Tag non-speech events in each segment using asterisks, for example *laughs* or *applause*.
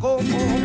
como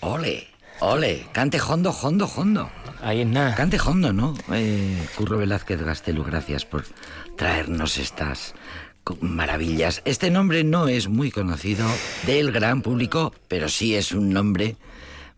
Ole, ole, cante hondo, hondo, hondo. Ahí es nada. Cante hondo, ¿no? Eh, Curro Velázquez Gastelu, gracias por traernos estas maravillas. Este nombre no es muy conocido del gran público, pero sí es un nombre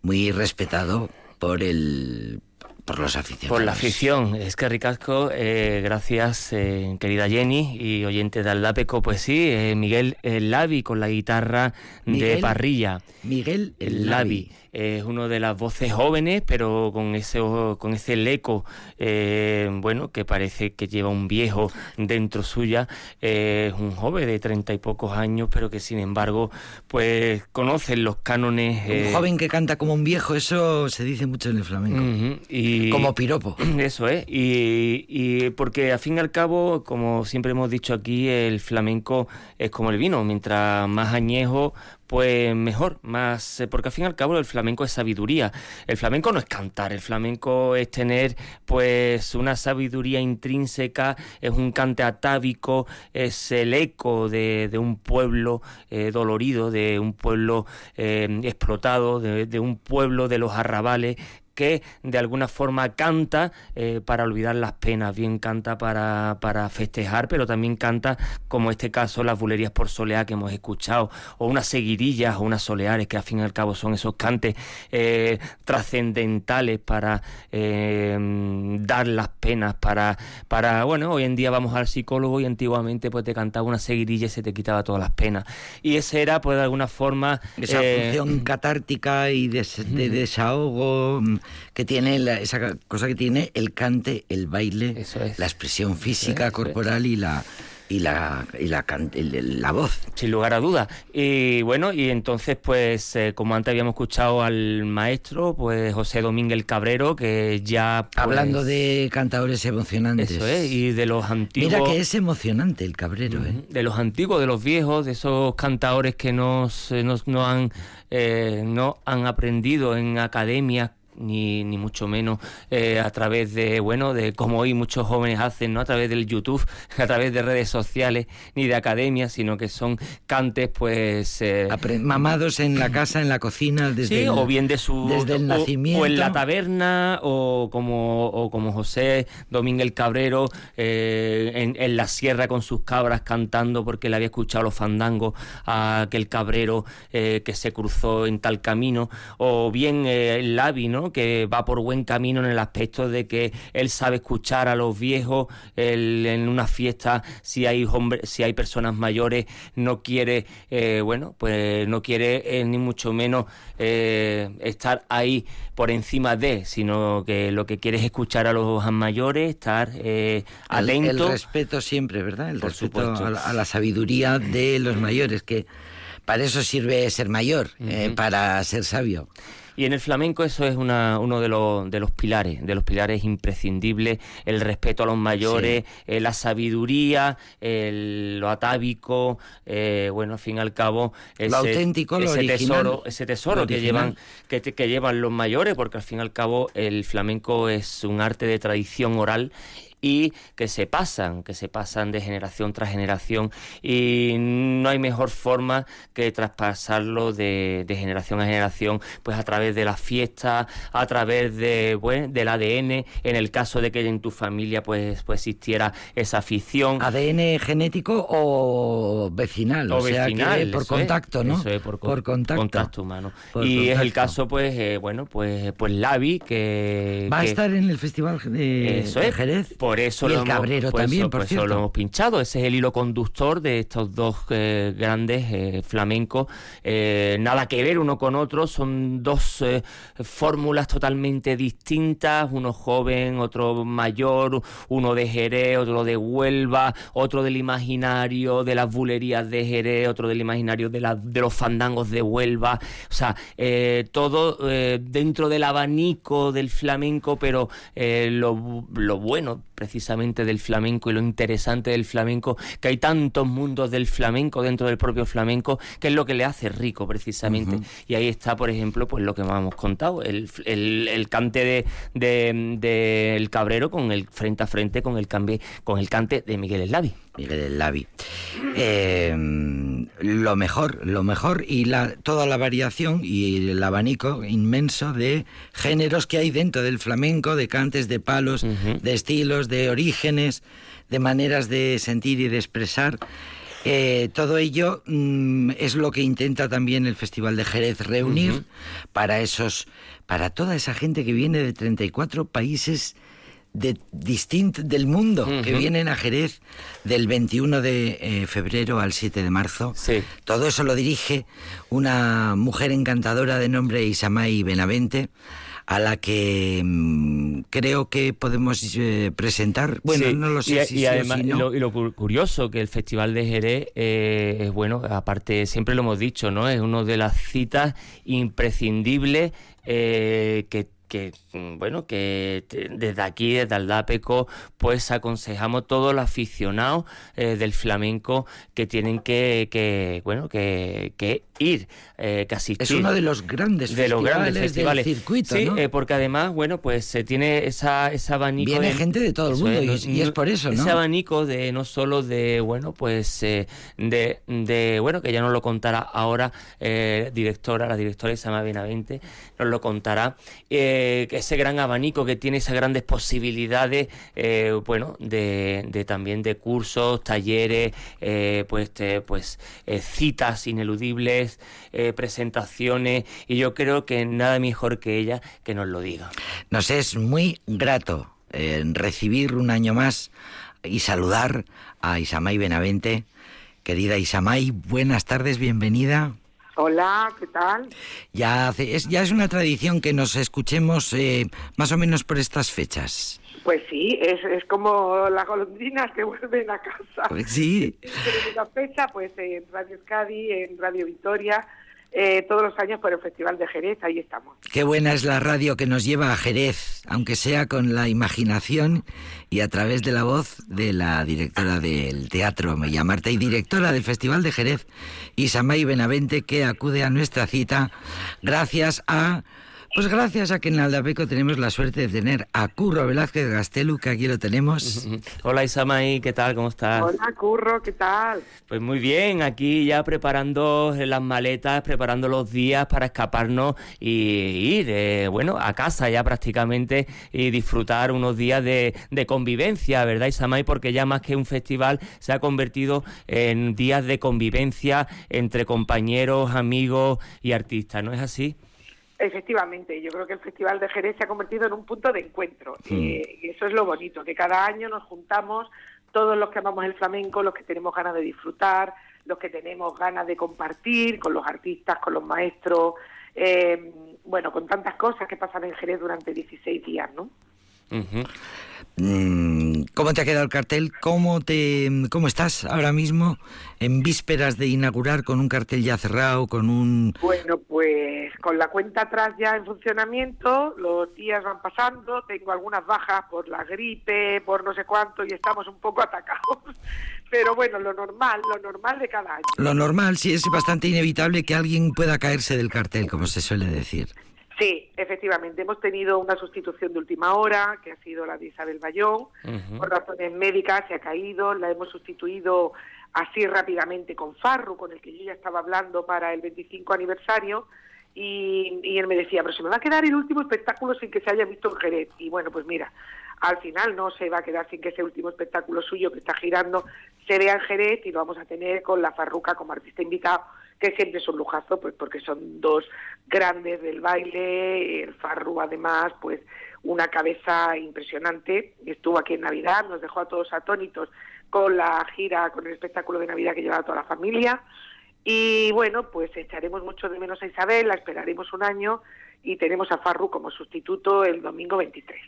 muy respetado por el por los aficionados. Por la afición. Es que Ricasco, eh, gracias, eh, querida Jenny y oyente de Aldapeco, pues sí, eh, Miguel el Lavi con la guitarra de parrilla. Miguel el Lavi es uno de las voces jóvenes, pero con ese, con ese eco, eh, bueno, que parece que lleva un viejo dentro suya. es un joven de treinta y pocos años, pero que sin embargo, pues conoce los cánones. un joven que canta como un viejo, eso se dice mucho en el flamenco. Y, como piropo. *clears throat* Eso es, y, y, porque al fin y al cabo, como siempre hemos dicho aquí, el flamenco es como el vino, mientras más añejo, pues mejor, más eh, porque al fin y al cabo el flamenco es sabiduría. El flamenco no es cantar, el flamenco es tener pues una sabiduría intrínseca, es un cante atávico, es el eco de, de un pueblo eh, dolorido, de un pueblo eh, explotado, de, de un pueblo de los arrabales que de alguna forma canta eh, para olvidar las penas, bien canta para, para festejar, pero también canta, como este caso, las bulerías por soleá que hemos escuchado, o unas seguirillas o unas soleares, que al fin y al cabo son esos cantes eh, trascendentales para eh, dar las penas, para, para, bueno, hoy en día vamos al psicólogo y antiguamente pues te cantaba una seguirilla y se te quitaba todas las penas. Y ese era, pues de alguna forma... Esa función catártica y de, de desahogo que tiene esa cosa que tiene el cante, el baile, la expresión física, corporal y la y la y la, la voz. Sin lugar a dudas. Y bueno, y entonces pues eh, como antes habíamos escuchado al maestro, pues José Domínguez Cabrero, que ya... Pues, Hablando de cantadores emocionantes. Eso es, y de los antiguos... Mira que es emocionante el Cabrero, ¿eh? De los antiguos, de los viejos, de esos cantadores que nos, nos no, han, eh, no han aprendido en academias ni, ni mucho menos eh, a través de, bueno, de como hoy muchos jóvenes hacen, no a través del YouTube, *laughs* a través de redes sociales, ni de academias, sino que son cantes, pues... Eh, mamados en la casa, en la cocina, desde sí, o bien de su... Desde el nacimiento. O, en la taberna, o como, o como José Domínguez Cabrero, eh, en, en, la sierra con sus cabras cantando porque le había escuchado los fandangos a aquel cabrero que se cruzó en tal camino, o bien el Lavi, ¿no? Que va por buen camino en el aspecto de que él sabe escuchar a los viejos, en una fiesta, si hay hombres, si hay personas mayores, no quiere, eh, bueno, pues no quiere eh, ni mucho menos eh, estar ahí por encima de, sino que lo que quiere es escuchar a los mayores, estar atento. El, respeto siempre, ¿verdad? El respeto a la, sabiduría de los mayores, que para eso sirve ser mayor, para ser sabio. Y en el flamenco eso es una, uno de los, de los pilares, de los pilares imprescindibles, el respeto a los mayores, eh, la sabiduría, el, lo atávico, eh, bueno, al fin y al cabo, ese, lo auténtico, lo ese tesoro, ese tesoro que llevan, que, que llevan los mayores, porque al fin y al cabo el flamenco es un arte de tradición oral y que se pasan, que se pasan de generación tras generación y no hay mejor forma que traspasarlo de, generación a generación, pues a través de las fiestas, a través de, del ADN, en el caso de que en tu familia pues, pues existiera esa afición. ADN genético o vecinal, o, sea que por contacto, ¿no? por, contacto. humano. y es el caso, pues, eh, bueno, pues, pues Lavi, que... Va a estar en el Festival de, Jerez. Por eso y el Cabrero también, por, eso lo hemos pinchado. Ese es el hilo conductor de estos dos eh, grandes eh, flamencos. Eh, nada que ver uno con otro, son dos fórmulas totalmente distintas. Uno joven, otro mayor, uno de Jerez, otro de Huelva, otro del imaginario de las bulerías de Jerez, otro del imaginario de, la, de los fandangos de Huelva. O sea, todo dentro del abanico del flamenco, pero lo, lo bueno precisamente del flamenco y lo interesante del flamenco, que hay tantos mundos del flamenco dentro del propio flamenco, que es lo que le hace rico precisamente. Y ahí está, por ejemplo, pues lo que hemos contado, el, el, cante de, de, el Cabrero con el frente a frente con el, con el cante de Miguel Eslavi. Miguel Lavi. Eh, lo mejor, lo mejor y la, toda la variación y el abanico inmenso de géneros que hay dentro del flamenco, de cantes, de palos, de estilos, de orígenes, de maneras de sentir y de expresar. Eh, todo ello mm, es lo que intenta también el Festival de Jerez reunir para esos, para toda esa gente que viene de 34 países de distinto del mundo que vienen a Jerez del 21 de eh, febrero al 7 de marzo. Todo eso lo dirige una mujer encantadora de nombre Isamay Benavente a la que mm, creo que podemos eh, presentar. Bueno, no lo sé y, y además, y, lo, curioso que el Festival de Jerez eh, es bueno, aparte siempre lo hemos dicho, ¿no? Es una de las citas imprescindibles que que mm, bueno que desde aquí desde Aldapeco pues aconsejamos todos los aficionados eh, del flamenco que tienen que, que bueno que, que ir eh, que asistir. Es uno de los grandes de los grandes festivales del circuito sí eh, porque además bueno pues se tiene esa esa abanico viene gente de todo el mundo y, es por eso ¿no? ese abanico de no solo de bueno pues de, de bueno que ya nos lo contará ahora directora la directora Isama Benavente nos lo contará eh, ese gran abanico que tiene esas grandes posibilidades, eh, bueno, de, también de cursos, talleres, eh, pues, pues citas ineludibles, presentaciones, y yo creo que nada mejor que ella que nos lo diga. Nos es muy grato recibir un año más y saludar a Isamay Benavente. Querida Isamay, buenas tardes, bienvenida. Hola, ¿qué tal? Ya, es, ya es una tradición que nos escuchemos eh, más o menos por estas fechas. Pues sí, es, es como las golondrinas que *laughs* vuelven a casa. Pues sí. *laughs* En fecha, pues en Radio Euskadi, en Radio Victoria, eh, todos los años por el Festival de Jerez, ahí estamos. Qué buena es la radio que nos lleva a Jerez, aunque sea con la imaginación y a través de la voz de la directora del teatro Mella Marta y directora del Festival de Jerez, Isamay Benavente, que acude a nuestra cita gracias a pues gracias a que en Aldapeco tenemos la suerte de tener a Curro Velázquez Gastelu, que aquí lo tenemos. Hola Isamay, ¿qué tal? ¿Cómo estás? Hola Curro, ¿qué tal? Pues muy bien, aquí ya preparando las maletas, preparando los días para escaparnos y ir, eh, bueno, a casa ya prácticamente y disfrutar unos días de, de convivencia, ¿verdad Isamay? Porque ya más que un festival se ha convertido en días de convivencia entre compañeros, amigos y artistas, ¿no es así? Efectivamente, yo creo que el Festival de Jerez se ha convertido en un punto de encuentro. Eh, y eso es lo bonito, que cada año nos juntamos todos los que amamos el flamenco, los que tenemos ganas de disfrutar, los que tenemos ganas de compartir con los artistas, con los maestros, eh, bueno, con tantas cosas que pasan en Jerez durante 16 días, ¿no? Mm, ¿Cómo te ha quedado el cartel? ¿Cómo, te, ¿Cómo estás ahora mismo en vísperas de inaugurar con un cartel ya cerrado, con un... Bueno, pues con la cuenta atrás ya en funcionamiento, los días van pasando, tengo algunas bajas por la gripe, por no sé cuánto y estamos un poco *laughs* atacados. Pero bueno, lo normal, lo normal de cada año. Lo normal, sí, es bastante inevitable que alguien pueda caerse del cartel, como se suele decir. Sí, efectivamente. Hemos tenido una sustitución de última hora, que ha sido la de Isabel Bayón. Por razones médicas se ha caído. La hemos sustituido así rápidamente con Farru, con el que yo ya estaba hablando para el 25 aniversario. Y, y, él me decía, pero se me va a quedar el último espectáculo sin que se haya visto en Jerez. Y bueno, pues mira, al final no se va a quedar sin que ese último espectáculo suyo que está girando se vea en Jerez y lo vamos a tener con la Farruca como artista invitado que siempre es un lujazo, pues porque son dos grandes del baile, el Farru además, pues una cabeza impresionante, estuvo aquí en Navidad, nos dejó a todos atónitos con la gira, con el espectáculo de Navidad que llevaba toda la familia, y bueno, pues echaremos mucho de menos a Isabel, la esperaremos un año y tenemos a Farru como sustituto el domingo 23.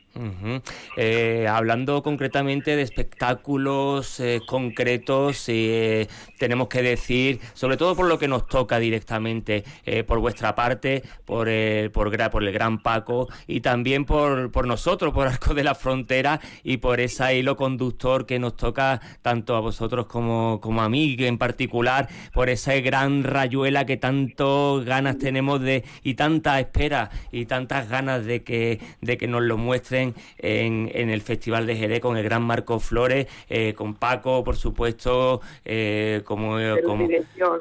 Eh, hablando concretamente de espectáculos eh, concretos, eh, tenemos que decir, sobre todo por lo que nos toca directamente, por vuestra parte, por, por, por el Gran Paco y también por, por nosotros, por Arco de la Frontera y por ese hilo conductor que nos toca tanto a vosotros como, como a mí en particular, por esa gran rayuela que tanto ganas tenemos de y tanta espera y tantas ganas de que, de que nos lo muestren en, en el Festival de Jerez con el gran Marco Flores, eh, con Paco, por supuesto, eh, como, como,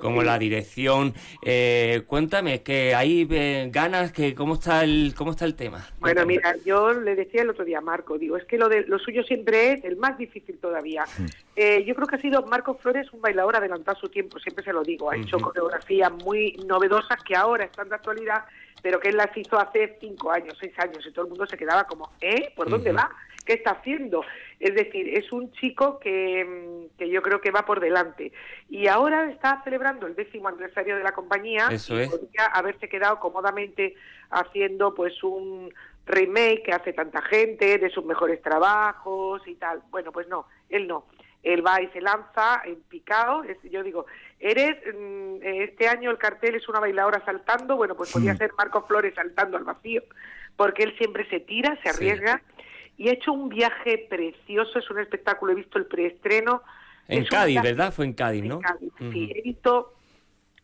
como la dirección. Eh, cuéntame, que hay ganas, que cómo está el cómo está el tema. Bueno, mira, yo le decía el otro día a Marco, digo, es que lo de lo suyo siempre es el más difícil todavía. Yo creo que ha sido Marco Flores un bailador adelantado a su tiempo, siempre se lo digo, ha hecho coreografías muy novedosas que ahora están de actualidad pero que él las hizo hace cinco años, seis años, y todo el mundo se quedaba como, ¿eh? ¿Por dónde va? ¿Qué está haciendo? Es decir, es un chico que, mm, que, yo creo que va por delante. Y ahora está celebrando el décimo aniversario de la compañía Eso y podría haberse quedado cómodamente haciendo pues un remake que hace tanta gente de sus mejores trabajos y tal. Bueno, pues no, él no. Él va y se lanza en picado, es, yo digo, eres, mm, este año el cartel es una bailadora saltando, bueno, pues podría ser Marco Flores saltando al vacío, porque él siempre se tira, se arriesga, y ha hecho un viaje precioso, es un espectáculo, he visto el preestreno. En Cádiz, ¿verdad? Fue en Cádiz, ¿no? sí, he visto,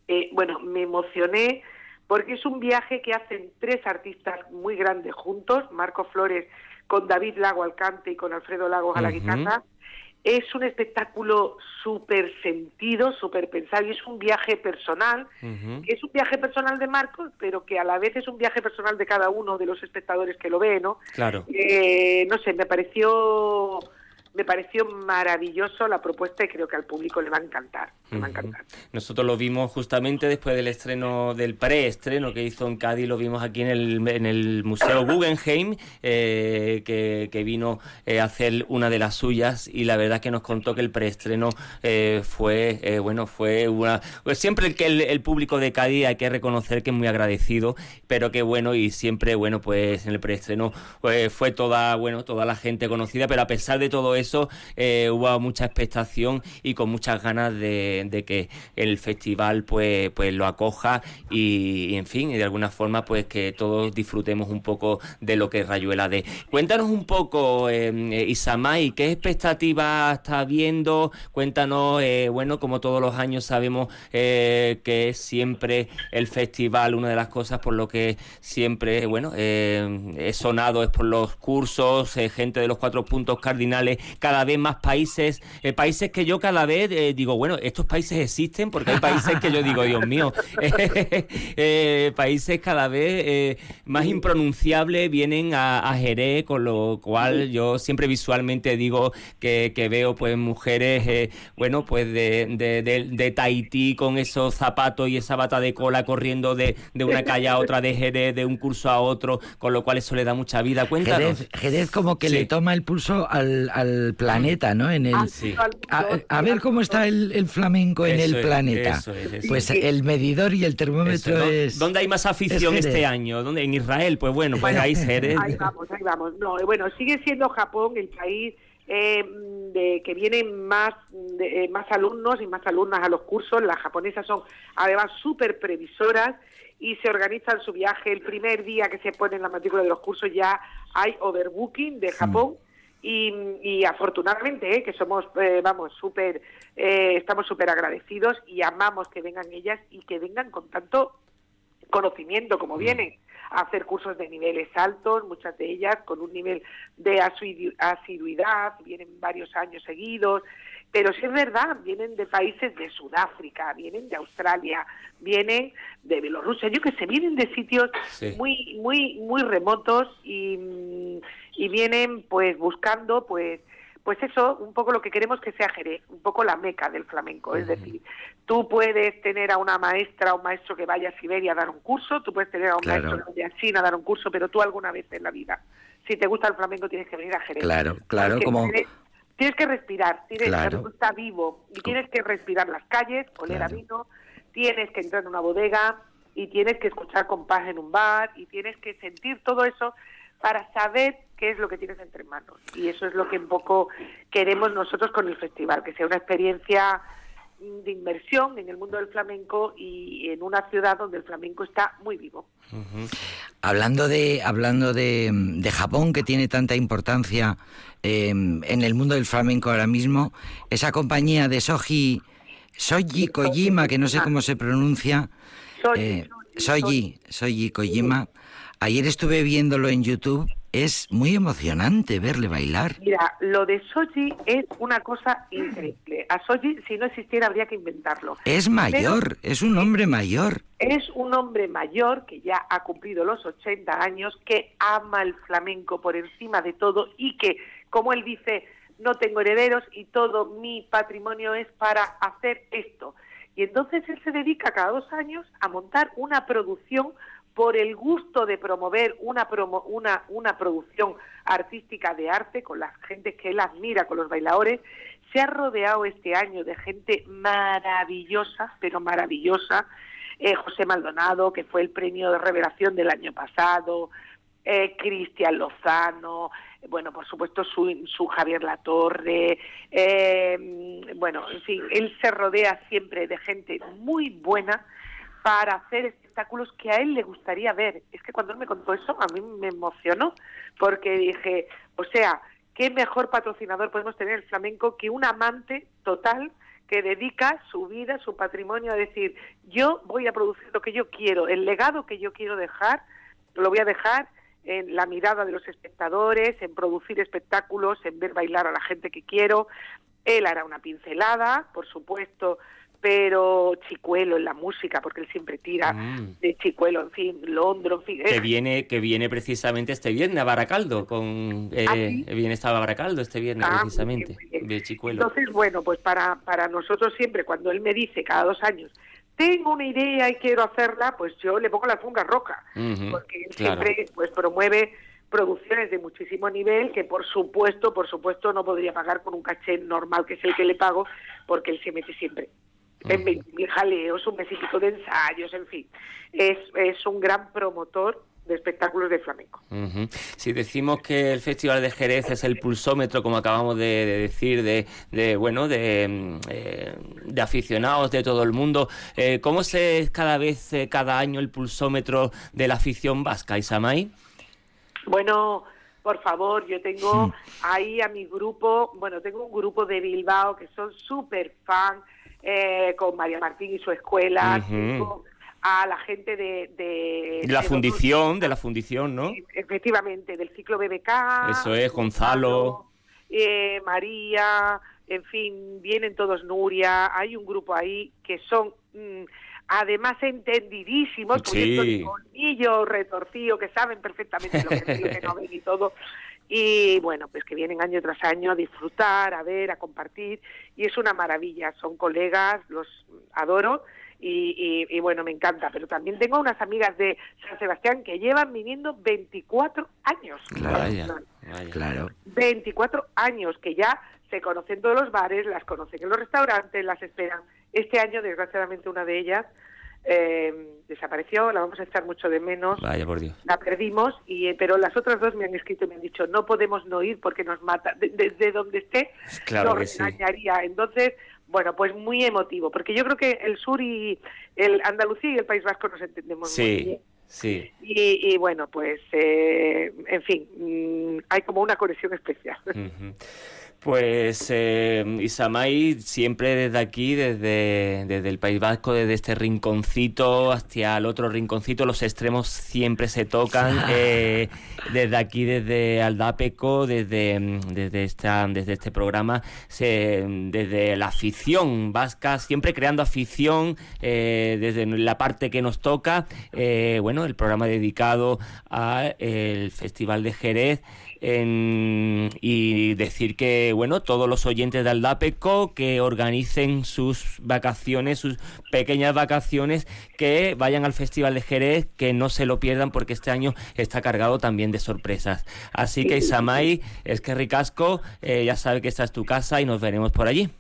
eh, bueno, me emocioné, porque es un viaje que hacen tres artistas muy grandes juntos, Marco Flores con David Lago al cante y con Alfredo Lagos a la guitarra, es un espectáculo súper sentido, súper pensado y es un viaje personal, que es un viaje personal de Marcos, pero que a la vez es un viaje personal de cada uno de los espectadores que lo ve, ¿no? Claro. Eh, no sé, me pareció me pareció maravilloso la propuesta y creo que al público le va a encantar. va a encantar. Nosotros lo vimos justamente después del estreno, del preestreno que hizo en Cádiz, lo vimos aquí en el, en el Museo Guggenheim, eh, que, vino eh, a hacer una de las suyas y la verdad que nos contó que el preestreno eh, fue, bueno, fue una... Pues siempre que el, público de Cádiz hay que reconocer que es muy agradecido, pero que bueno, y siempre, bueno, pues en el preestreno pues, fue toda, bueno, toda la gente conocida, pero a pesar de todo eso eh, hubo mucha expectación y con muchas ganas de, que el festival pues, pues lo acoja y, en fin, y de alguna forma pues que todos disfrutemos un poco de lo que es Rayuela de. Cuéntanos un poco, eh, Isamay, ¿qué expectativas está viendo? Cuéntanos, eh, bueno, como todos los años sabemos que es siempre el festival, una de las cosas por lo que siempre, bueno, he sonado es por los cursos, gente de los cuatro puntos cardinales cada vez más países, eh, países que yo cada vez eh, digo, bueno, estos países existen porque hay países que yo digo, Dios mío, *laughs* eh, países cada vez más impronunciables vienen a, Jerez, con lo cual yo siempre visualmente digo que, veo pues mujeres, bueno, pues de, de, Tahití con esos zapatos y esa bata de cola corriendo de, una calle a otra de Jerez, de un curso a otro, con lo cual eso le da mucha vida. Cuéntanos. Jerez, como que le toma el pulso al, al planeta, ¿no? En el, a, ver cómo está el, flamenco en el planeta. pues el medidor y el termómetro es. ¿Dónde hay más afición este año? ¿Dónde? En Israel, pues bueno, pues ahí Ahí vamos, ahí vamos. No, bueno, sigue siendo Japón el país eh, de que vienen más, eh, más alumnos y más alumnas a los cursos. Las japonesas son además súper previsoras y se organizan su viaje. El primer día que se pone en la matrícula de los cursos ya hay overbooking de Japón. Y, afortunadamente, ¿eh? que somos, eh, vamos, súper, eh, estamos súper agradecidos y amamos que vengan ellas y que vengan con tanto conocimiento como mm. vienen a hacer cursos de niveles altos, muchas de ellas con un nivel de asiduidad, vienen varios años seguidos, pero si es verdad, vienen de países de Sudáfrica, vienen de Australia, vienen de Bielorrusia, yo que sé, vienen de sitios muy, muy, muy remotos y, y vienen pues buscando pues pues eso, un poco lo que queremos que sea Jerez, un poco la meca del flamenco. Es decir, tú puedes tener a una maestra o un maestro que vaya a Siberia a dar un curso, tú puedes tener a un maestro de China a dar un curso, pero tú alguna vez en la vida, si te gusta el flamenco, tienes que venir a Jerez. Claro, claro, como... Tienes que respirar, tienes que estar vivo y tienes que respirar las calles, oler a vino, tienes que entrar en una bodega y tienes que escuchar compás en un bar y tienes que sentir todo eso para saber qué es lo que tienes entre manos. Y eso es lo que un poco queremos nosotros con el festival, que sea una experiencia de inmersión en el mundo del flamenco y en una ciudad donde el flamenco está muy vivo. Hablando de hablando de, de, Japón que tiene tanta importancia Em, en el mundo del flamenco ahora mismo, esa compañía de Soji, Soji Kojima, que no sé cómo se pronuncia, eh, Soji, Soji Kojima, ayer estuve viéndolo en YouTube es muy emocionante verle bailar. Mira, lo de Soji es una cosa increíble. A Soji, si no existiera, habría que inventarlo. Es mayor, es un hombre mayor. Es un hombre mayor que ya ha cumplido los 80 años, que ama el flamenco por encima de todo y que como él dice, no tengo herederos y todo mi patrimonio es para hacer esto. Y entonces él se dedica cada dos años a montar una producción por el gusto de promover una, una, una producción artística de arte con las gentes que él admira, con los bailadores. Se ha rodeado este año de gente maravillosa, pero maravillosa. Eh, José Maldonado, que fue el premio de revelación del año pasado, eh, Cristian Lozano, bueno, por supuesto su, su Javier Latorre, eh, bueno, en fin, él se rodea siempre de gente muy buena para hacer espectáculos que a él le gustaría ver. Es que cuando él me contó eso, a mí me emocionó, porque dije, o sea, qué mejor patrocinador podemos tener el flamenco que un amante total que dedica su vida, su patrimonio a decir, yo voy a producir lo que yo quiero, el legado que yo quiero dejar, lo voy a dejar en la mirada de los espectadores, en producir espectáculos, en ver bailar a la gente que quiero. Él hará una pincelada, por supuesto, pero Chicuelo en la música, porque él siempre tira mm. de Chicuelo, en fin, Londro, en fin. Que viene, que viene precisamente este viernes a Baracaldo, con eh, ¿Ah, viene estaba Baracaldo este viernes ah, precisamente, de Chicuelo. Entonces, bueno, pues para, para nosotros siempre, cuando él me dice cada dos años, tengo una idea y quiero hacerla, pues yo le pongo la funga roca, porque él siempre pues promueve producciones de muchísimo nivel que por supuesto, por supuesto no podría pagar con un caché normal que es el que le pago, porque él se mete siempre en 20.000 jaleos, un mesito de ensayos, en fin. Es, es un gran promotor de espectáculos de flamenco. Si decimos que el Festival de Jerez es el pulsómetro, como acabamos de, decir, de, de, bueno, de, mm, eh, de, aficionados de todo el mundo, eh, ¿cómo se cada vez, eh, cada año el pulsómetro de la afición vasca, Isamay? Bueno, por favor, yo tengo ahí a mi grupo, bueno, tengo un grupo de Bilbao que son súper fan, eh, con María Martín y su escuela, a la gente de... De, la fundición, de la fundición, ¿no? Efectivamente, del ciclo BBK. Eso es, Gonzalo. Eh, María, en fin, vienen todos Nuria, hay un grupo ahí que son... Mm, además entendidísimos, sí. con colmillo retorcido, que saben perfectamente lo que, lo que no ven y todo y bueno, pues que vienen año tras año a disfrutar, a ver, a compartir y es una maravilla, son colegas, los adoro y, y, bueno, me encanta, pero también tengo unas amigas de San Sebastián que llevan viniendo 24 años. Claro, claro. 24 años que ya se conocen todos los bares, las conocen en los restaurantes, las esperan. Este año, desgraciadamente, una de ellas eh, desapareció, la vamos a echar mucho de menos. Vaya por Dios. La perdimos, y, eh, pero las otras dos me han escrito y me han dicho, no podemos no ir porque nos mata. Desde donde esté, claro nos engañaría. Entonces, bueno, pues muy emotivo, porque yo creo que el sur y el Andalucía y el País Vasco nos entendemos muy bien. Sí. Y, y bueno, pues, eh, en fin, mm, hay como una conexión especial. Pues eh, Isamay, siempre desde aquí, desde, desde el País Vasco, desde este rinconcito hacia el otro rinconcito, los extremos siempre se tocan. *laughs* Eh, desde aquí, desde Aldapeco, desde, desde, esta, desde este programa, se, desde la afición vasca, siempre creando afición eh, desde la parte que nos toca. Eh, bueno, el programa dedicado al Festival de Jerez y decir que, bueno, todos los oyentes de Aldapeco que organicen sus vacaciones, sus pequeñas vacaciones, que vayan al Festival de Jerez, que no se lo pierdan porque este año está cargado también de sorpresas. Así que Isamay, es que ricasco, eh, ya sabe que esta es tu casa y nos veremos por allí.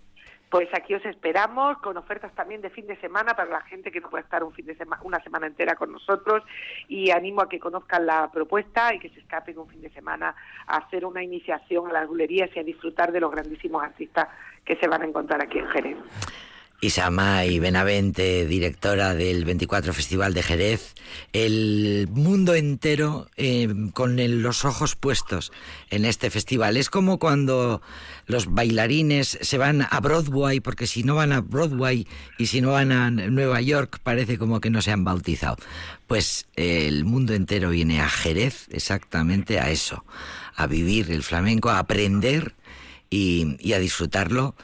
Pues aquí os esperamos con ofertas también de fin de semana para la gente que no puede estar un fin de semana, una semana entera con nosotros y animo a que conozcan la propuesta y que se escapen un fin de semana a hacer una iniciación a las bulerías y a disfrutar de los grandísimos artistas que se van a encontrar aquí en Jerez. Isamay Benavente, directora del 24 Festival de Jerez, el mundo entero eh, con los ojos puestos en este festival. Es como cuando los bailarines se van a Broadway, porque si no van a Broadway y si no van a Nueva York, parece como que no se han bautizado. Pues el mundo entero viene a Jerez exactamente a eso, a vivir el flamenco, a aprender y, a disfrutarlo.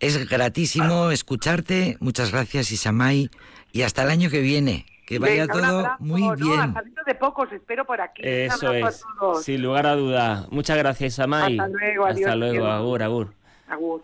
Es gratísimo escucharte. Muchas gracias, Isamay. Y hasta el año que viene. Que vaya todo muy bien. de pocos, espero por aquí. Eso es, sin lugar a duda. Muchas gracias, Isamay. Hasta luego, adiós. Hasta luego, agur, agur. Agur.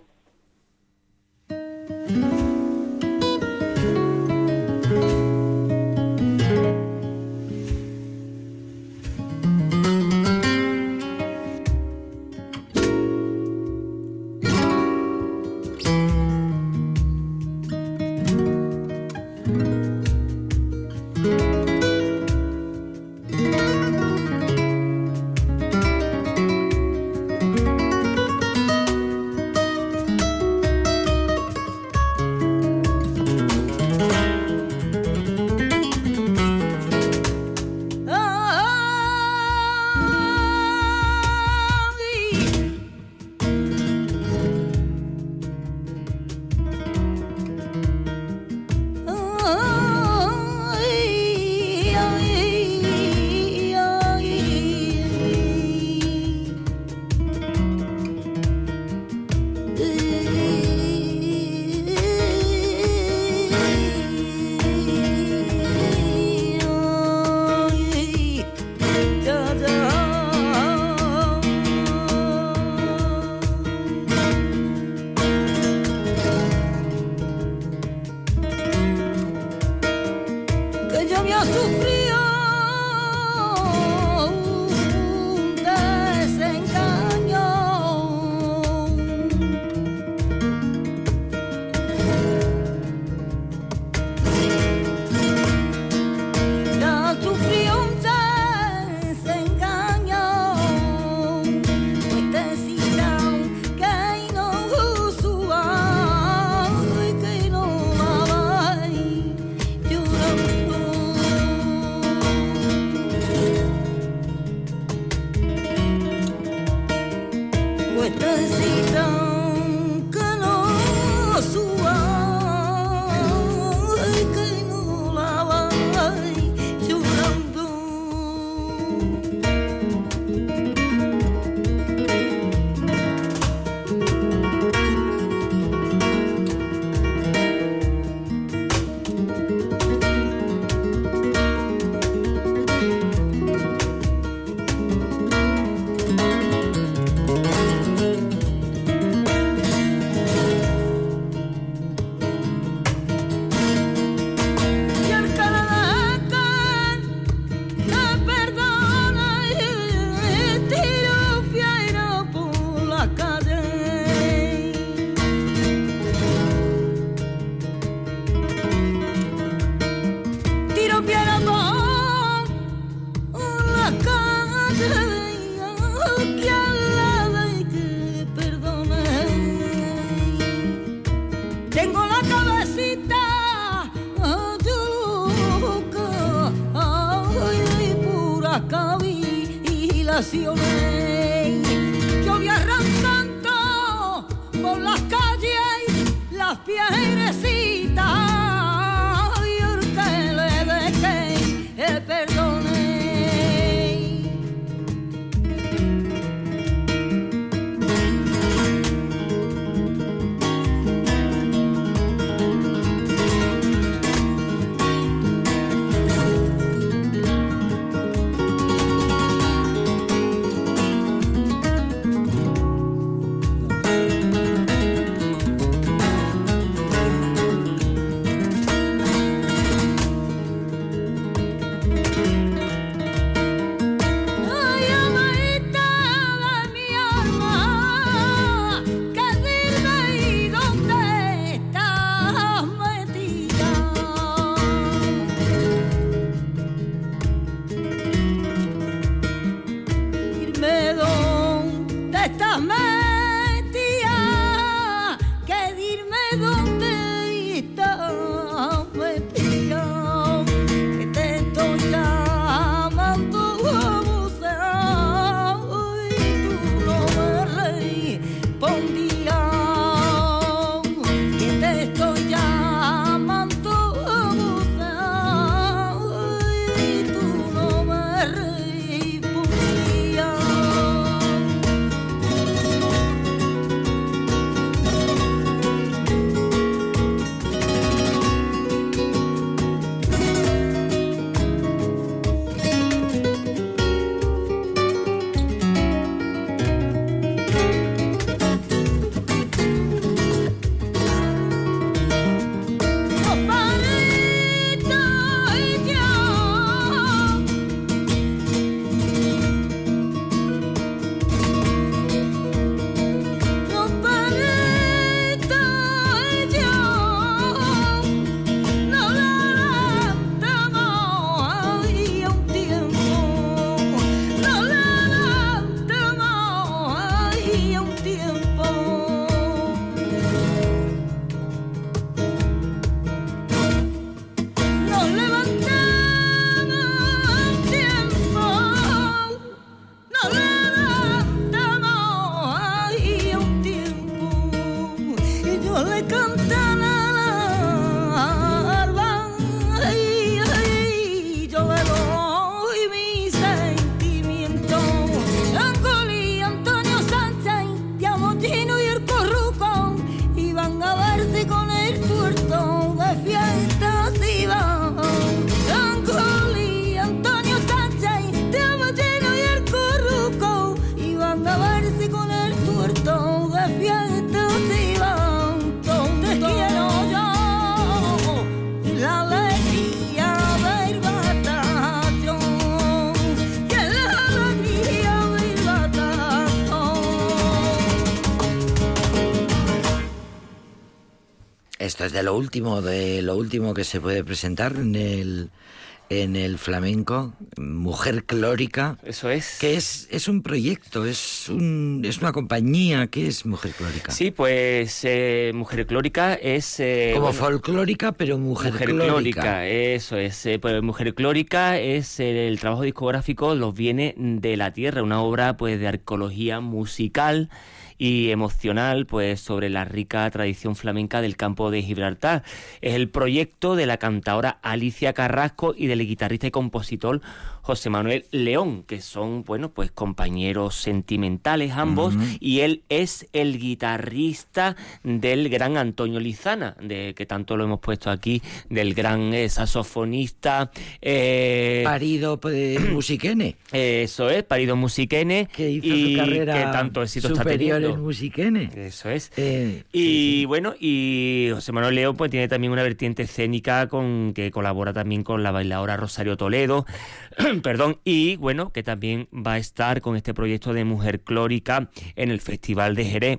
De lo último, de lo último que se puede presentar en el en el flamenco, Mujer Clórica. Eso es. Que es, es un proyecto, es, un, es una compañía. ¿Qué es Mujer Clórica? Sí, pues eh, Mujer Clórica es... Eh, Como folclórica, pero Mujer, mujer clórica. Eso es. Eh, pues Mujer Clórica es el trabajo discográfico Los Bienes de la Tierra, una obra pues de arqueología musical y emocional pues sobre la rica tradición flamenca del campo de Gibraltar. Es el proyecto de la cantadora Alicia Carrasco y del guitarrista y compositor José Manuel León, que son, bueno, pues compañeros sentimentales ambos, y él es el guitarrista del gran Antonio Lizana, de que tanto lo hemos puesto aquí, del gran eh, saxofonista. Eh, parido pues, *clears throat* Musiquene. Eso es, Parido Musiquene. Que hizo y su carrera que tanto éxito está teniendo. en Musiquene. Eso es. Eh, y bueno, y José Manuel León pues tiene también una vertiente escénica con que colabora también con la bailadora Rosario Toledo. *clears throat* *coughs* perdón, y bueno, que también va a estar con este proyecto de Mujer Clórica en el Festival de Jerez.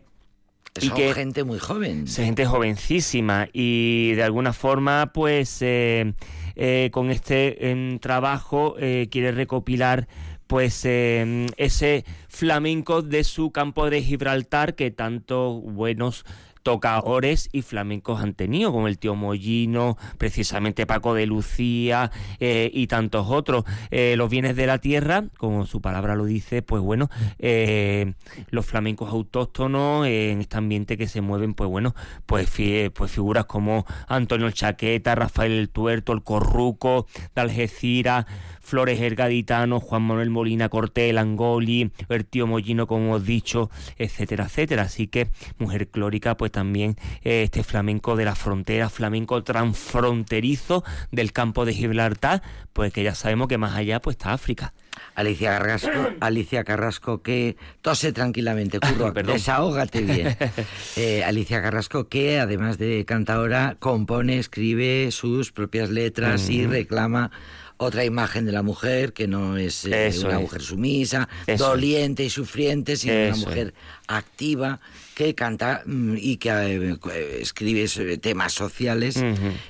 Son que, gente muy joven. Gente jovencísima y de alguna forma, pues, eh, eh, con este trabajo eh, quiere recopilar pues ese flamenco de su campo de Gibraltar que tanto buenos tocadores y flamencos han tenido, como el tío Mollino, precisamente Paco de Lucía eh, y tantos otros. Eh, los bienes de la tierra, como su palabra lo dice, pues bueno, eh, los flamencos autóctonos en este ambiente que se mueven, pues bueno, pues, pues figuras como Antonio el Chaqueta, Rafael el Tuerto, el Corruco, de Algeciras, Flores el Gaditano, Juan Manuel Molina Cortés, Angoli, el tío Mollino, como hemos dicho, etcétera, etcétera. Así que Mujer Clórica, pues también eh, este flamenco de la frontera, flamenco transfronterizo del campo de Gibraltar, pues que ya sabemos que más allá pues está África. Alicia Carrasco, *coughs* Alicia Carrasco que tose tranquilamente, *coughs* curro, desahógate bien. *laughs* Eh, Alicia Carrasco que además de cantadora compone, escribe sus propias letras y reclama otra imagen de la mujer que no es eh, una mujer sumisa, doliente y sufriente, sino una mujer activa que canta mm, y que eh, escribe temas sociales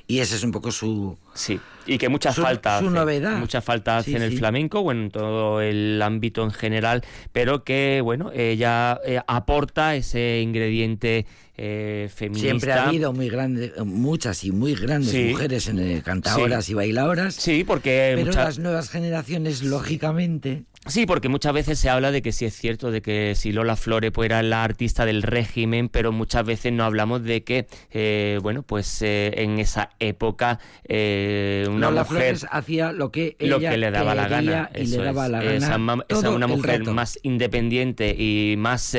y ese es un poco su sí y que mucha falta su novedad mucha falta hace en el flamenco bueno en todo el ámbito en general pero que bueno ella eh, aporta ese ingrediente eh, feminista. Siempre ha habido muy grandes, muchas y muy grandes mujeres en cantadoras y bailadoras. Sí, porque pero las nuevas generaciones lógicamente Sí, porque muchas veces se habla de que sí es cierto, de que si Lola Flore pues, era la artista del régimen, pero muchas veces no hablamos de que, eh, bueno, pues eh, en esa época eh, una Lola mujer Flores hacía lo que ella le daba la gana, y le daba la gana. Esa, una mujer más independiente y más,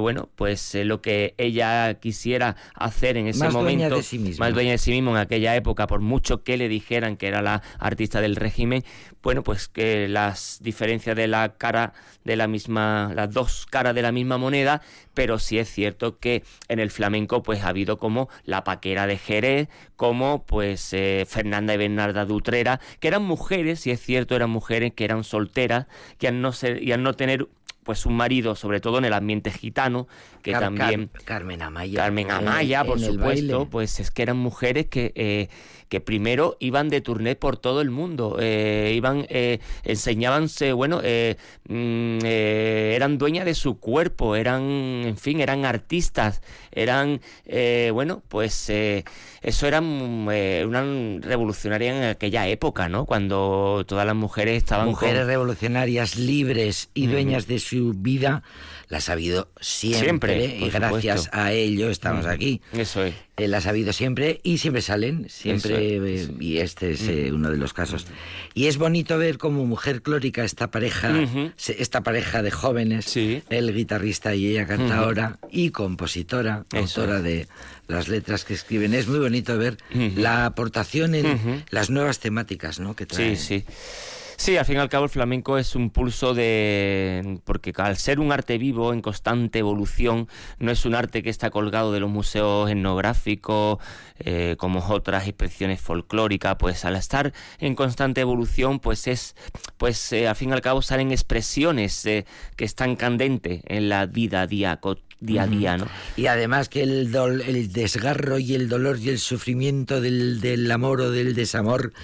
bueno, pues lo que ella quisiera hacer en ese más momento, dueña de sí misma. más dueña de sí mismo en aquella época, por mucho que le dijeran que era la artista del régimen, bueno, pues que las diferencias de la cara de la misma, las dos caras de la misma moneda, pero sí es cierto que en el flamenco pues ha habido como la paquera de Jerez, como pues eh, Fernanda y Bernarda Dutrera, que eran mujeres, si es cierto, eran mujeres que eran solteras, que al no ser, y al no tener pues un marido, sobre todo en el ambiente gitano, que también... Carmen Amaya. Carmen Amaya, por supuesto, pues es que eran mujeres que, eh, que primero iban de turné por todo el mundo, eh, iban, eh, enseñabanse, bueno, eh, mm, eh, eran dueñas de su cuerpo, eran, en fin, eran artistas, eran, bueno, pues eso era una revolucionaria en aquella época, ¿no? Cuando todas las mujeres estaban... Mujeres revolucionarias, libres y dueñas de su vida las ha habido siempre, y gracias a ello estamos aquí. Eso es. Eh, las ha habido siempre y siempre salen, siempre, eh, y este es eh, uno de los casos. Y es bonito ver como mujer clórica esta pareja, esta pareja de jóvenes, el guitarrista y ella cantadora y compositora, autora de las letras que escriben. Es muy bonito ver la aportación en las nuevas temáticas ¿no? que traen. Sí, sí. Sí, al fin y al cabo el flamenco es un pulso de... porque al ser un arte vivo, en constante evolución, no es un arte que está colgado de los museos etnográficos, eh, como otras expresiones folclóricas, pues al estar en constante evolución, pues es, pues eh, al fin y al cabo salen expresiones eh, que están candentes en la vida a día día a día, ¿no? Y además que el, el desgarro y el dolor y el sufrimiento del, del amor o del desamor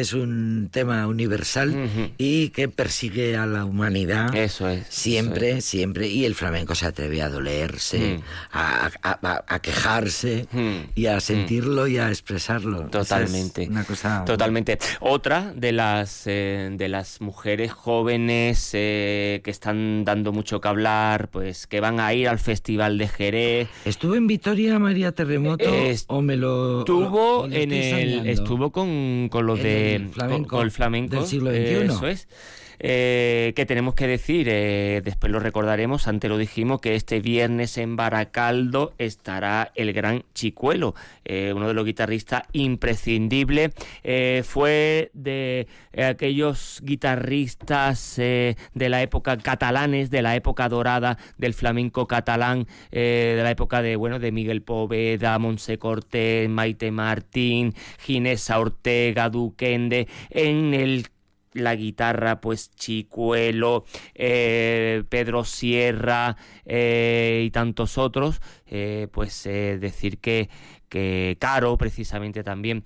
es un tema universal y que persigue a la humanidad. Eso es. Siempre, siempre. Y el flamenco se atreve a dolerse, mm. a, quejarse mm. y a mm. sentirlo y a expresarlo. Totalmente. una cosa. Totalmente. Otra de las eh, de las mujeres jóvenes eh, que están dando mucho que hablar, pues que van a ir al Festival de Jerez. ¿Estuvo en Vitoria María Terremoto o me lo estuvo en el estuvo con, con los de flamenco, el flamenco del siglo XXI. eso es. Eh, que tenemos que decir, eh, después lo recordaremos, antes lo dijimos, que este viernes en Baracaldo estará el gran Chicuelo, eh, uno de los guitarristas imprescindibles. fue de aquellos guitarristas de la época catalanes, de la época dorada del flamenco catalán, de la época de, bueno, de Miguel Poveda, Monse Cortés, Maite Martín, Ginesa Ortega, Duquende, en el la guitarra, pues Chicuelo, eh, Pedro Sierra eh, y tantos otros, eh, pues decir que que Caro, precisamente también,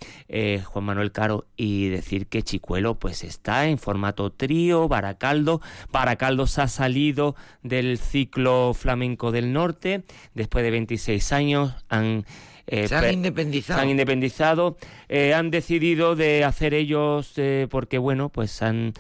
Juan Manuel Caro, y decir que Chicuelo pues está en formato trío, Baracaldo. Baracaldo se ha salido del ciclo flamenco del norte, después de 26 años han eh, se han independizado. han independizado, eh, han decidido de hacer ellos, eh, porque bueno, pues han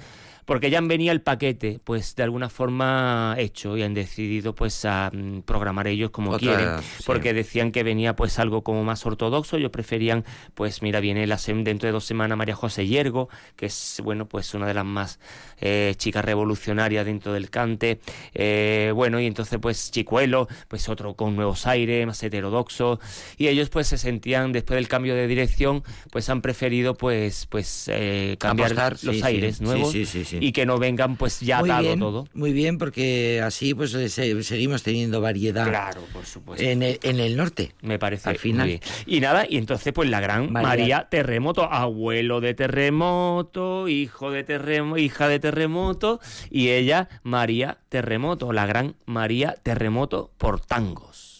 porque ya venía el paquete, pues de alguna forma hecho y han decidido pues a mm, programar ellos como quieren, porque decían que venía pues algo como más ortodoxo, ellos preferían pues mira viene la dentro de dos semanas María José Yergo, que es bueno pues una de las más eh, chicas revolucionarias dentro del cante, eh, bueno y entonces pues Chicuelo, pues otro con nuevos aires, más heterodoxo. Y ellos pues se sentían después del cambio de dirección pues han preferido pues pues eh, cambiar los aires nuevos y que no vengan pues ya muy todo. Muy bien, porque así pues eh, seguimos teniendo variedad. Claro, por supuesto. En el, norte. Me parece. Al final. Y nada, y entonces pues la gran María, Terremoto, abuelo de Terremoto, hijo de Terremoto, hija de Terremoto, y ella María Terremoto, la gran María Terremoto por tangos.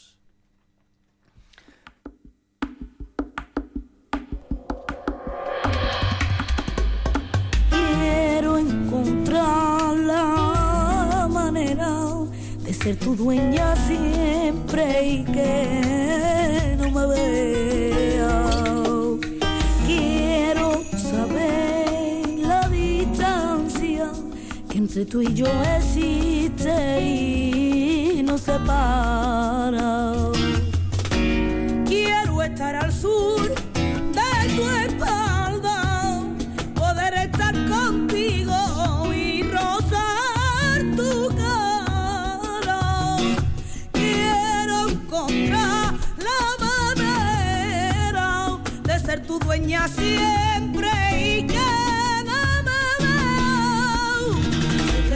Ser tu dueña siempre y que no me vea. Quiero saber la distancia que entre tú y yo existe y nos separa. Quiero estar al sur siempre y que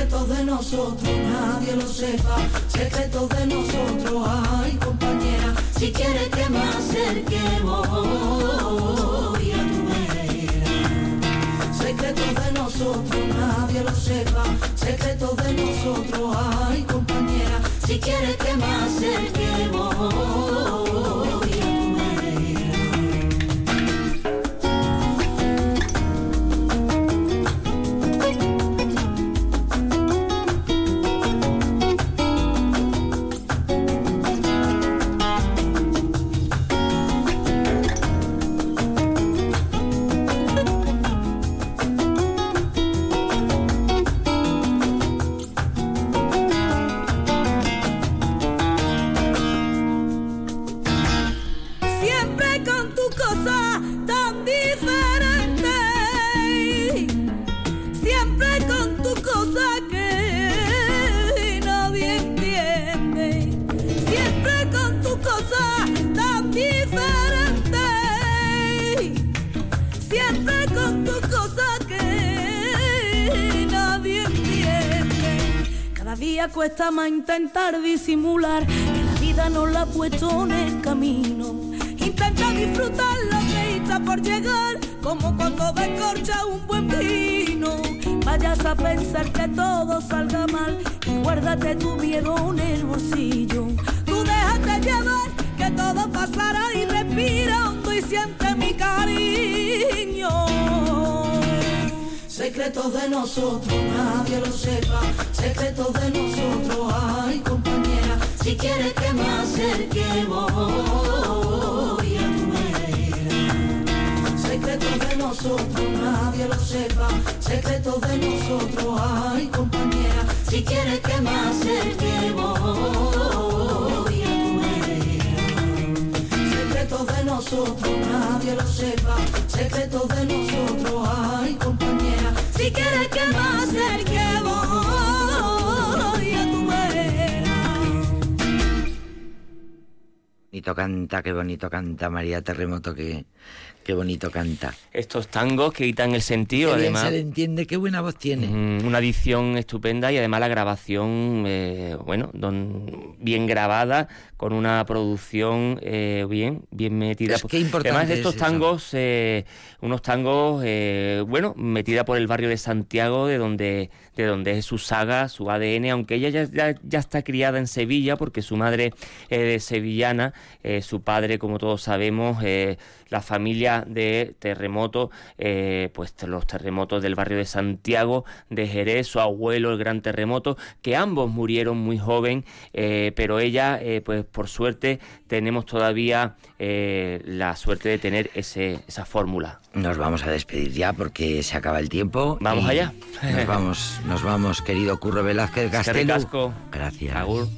Secretos de nosotros, nadie lo sepa. Secretos de nosotros, ay compañera, si quieres que me acerquemos voy a tu manera. Secretos de nosotros, nadie lo sepa. Secretos de nosotros, ay compañera, si quieres que me acerquemos cuesta más intentar disimular que la vida no la ha puesto en el camino. Intenta disfrutar lo que está por llegar, como cuando descorcha un buen vino. Vayas a pensar que todo salga mal y guárdate tu miedo en el bolsillo. Tú déjate llevar que todo pasará y respira hondo y siente mi cariño. Secretos de nosotros, nadie lo sepa. Secretos de nosotros, ay compañera. Si quieres que me acerque, voy a tu manera. Secretos de nosotros, nadie lo sepa. Secretos de nosotros, ay compañera. Si quieres que me acerque, nosotros, nadie lo sepa. Secretos de nosotros, ay compañera si quieres que más que voy a tu vera. Bonito canta, qué bonito canta María Terremoto, que, Qué bonito canta. Estos tangos que quitan el sentido, Qué bien además. se le entiende, qué buena voz tiene. Mm, Una edición estupenda y además la grabación, eh, bueno, don- bien grabada, con una producción eh, bien, bien metida. Es que importante además de es estos tangos, eh, unos tangos, bueno, metida por el barrio de Santiago, de donde, de donde es su saga, su ADN, aunque ella ya, ya, ya está criada en Sevilla, porque su madre es sevillana, su padre, como todos sabemos, la familia de terremotos, eh, pues los terremotos del barrio de Santiago, de Jerez, su abuelo, el gran terremoto, que ambos murieron muy joven, eh, pero ella, eh, pues por suerte, tenemos todavía eh, la suerte de tener ese, esa fórmula. Nos vamos a despedir ya porque se acaba el tiempo. Vamos allá. Nos vamos, nos vamos, querido Curro Velázquez Castelo. Gracias. Agur.